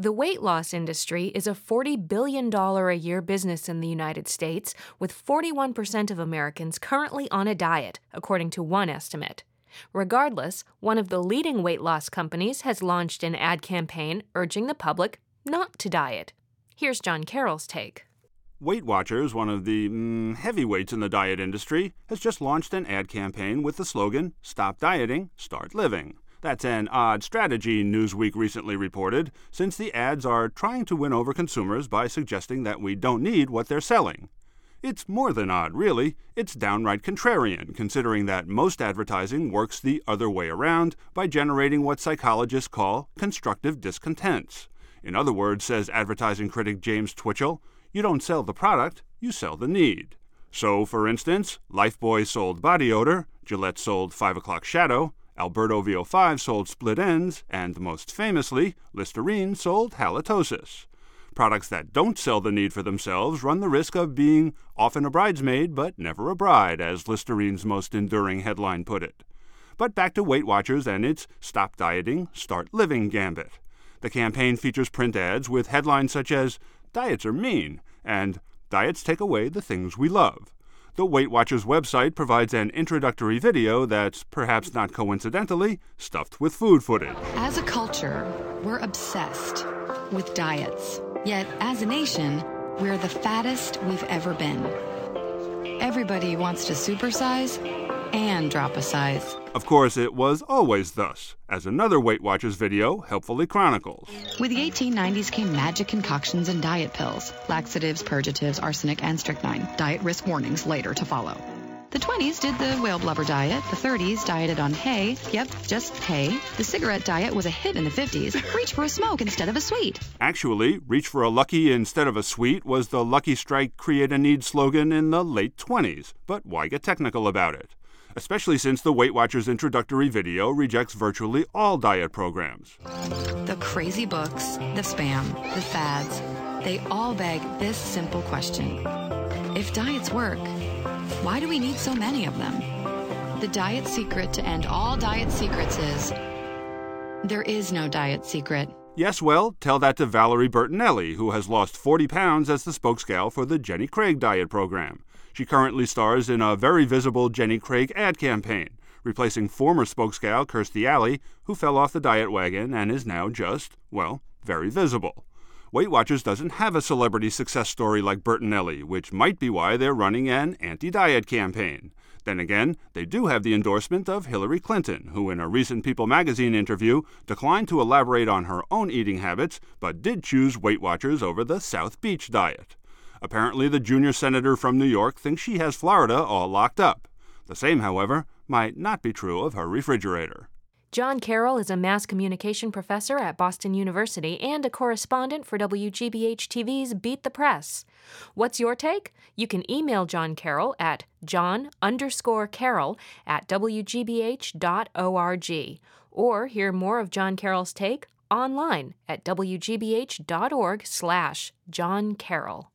The weight loss industry is a $40 billion a year business in the United States, with 41% of Americans currently on a diet, according to one estimate. Regardless, one of the leading weight loss companies has launched an ad campaign urging the public not to diet. Here's John Carroll's take. Weight Watchers, one of the mm, heavyweights in the diet industry, has just launched an ad campaign with the slogan Stop Dieting, Start Living. That's an odd strategy, Newsweek recently reported, since the ads are trying to win over consumers by suggesting that we don't need what they're selling. It's more than odd, really. It's downright contrarian, considering that most advertising works the other way around by generating what psychologists call constructive discontents. In other words, says advertising critic James Twitchell, you don't sell the product, you sell the need. So, for instance, Lifebuoy sold body odor, Gillette sold 5 o'clock shadow, Alberto VO5 sold split ends, and most famously, Listerine sold halitosis. Products that don't sell the need for themselves run the risk of being often a bridesmaid but never a bride, as Listerine's most enduring headline put it. But back to Weight Watchers and its Stop Dieting, Start Living gambit. The campaign features print ads with headlines such as Diets are mean and Diets take away the things we love. The Weight Watchers website provides an introductory video that's, perhaps not coincidentally, stuffed with food footage. As a culture, we're obsessed with diets. Yet, as a nation, we're the fattest we've ever been. Everybody wants to supersize and drop a size. Of course, it was always thus, as another Weight Watchers video helpfully chronicles. With the 1890s came magic concoctions and diet pills, laxatives, purgatives, arsenic, and strychnine. Diet risk warnings later to follow. The 20s did the whale blubber diet. The 30s dieted on hay. Yep, just hay. The cigarette diet was a hit in the 50s. Reach for a smoke instead of a sweet. Actually, reach for a lucky instead of a sweet was the Lucky Strike Create a Need slogan in the late 20s. But why get technical about it? especially since the Weight Watchers introductory video rejects virtually all diet programs. The crazy books, the spam, the fads, they all beg this simple question If diets work, why do we need so many of them? The diet secret to end all diet secrets is there is no diet secret. Yes, well, tell that to Valerie Bertinelli, who has lost 40 pounds as the spokesgal for the Jenny Craig diet program. She currently stars in a very visible Jenny Craig ad campaign, replacing former spokesgal Kirstie Alley, who fell off the diet wagon and is now just, well, very visible. Weight Watchers doesn't have a celebrity success story like Bertinelli, which might be why they're running an anti diet campaign. Then again, they do have the endorsement of Hillary Clinton, who in a recent People magazine interview declined to elaborate on her own eating habits, but did choose Weight Watchers over the South Beach diet. Apparently, the junior senator from New York thinks she has Florida all locked up. The same, however, might not be true of her refrigerator. John Carroll is a mass communication professor at Boston University and a correspondent for WGBH TV's Beat the Press. What's your take? You can email John Carroll at john underscore carroll at wgbh.org or hear more of John Carroll's take online at wgbh.org slash John Carroll.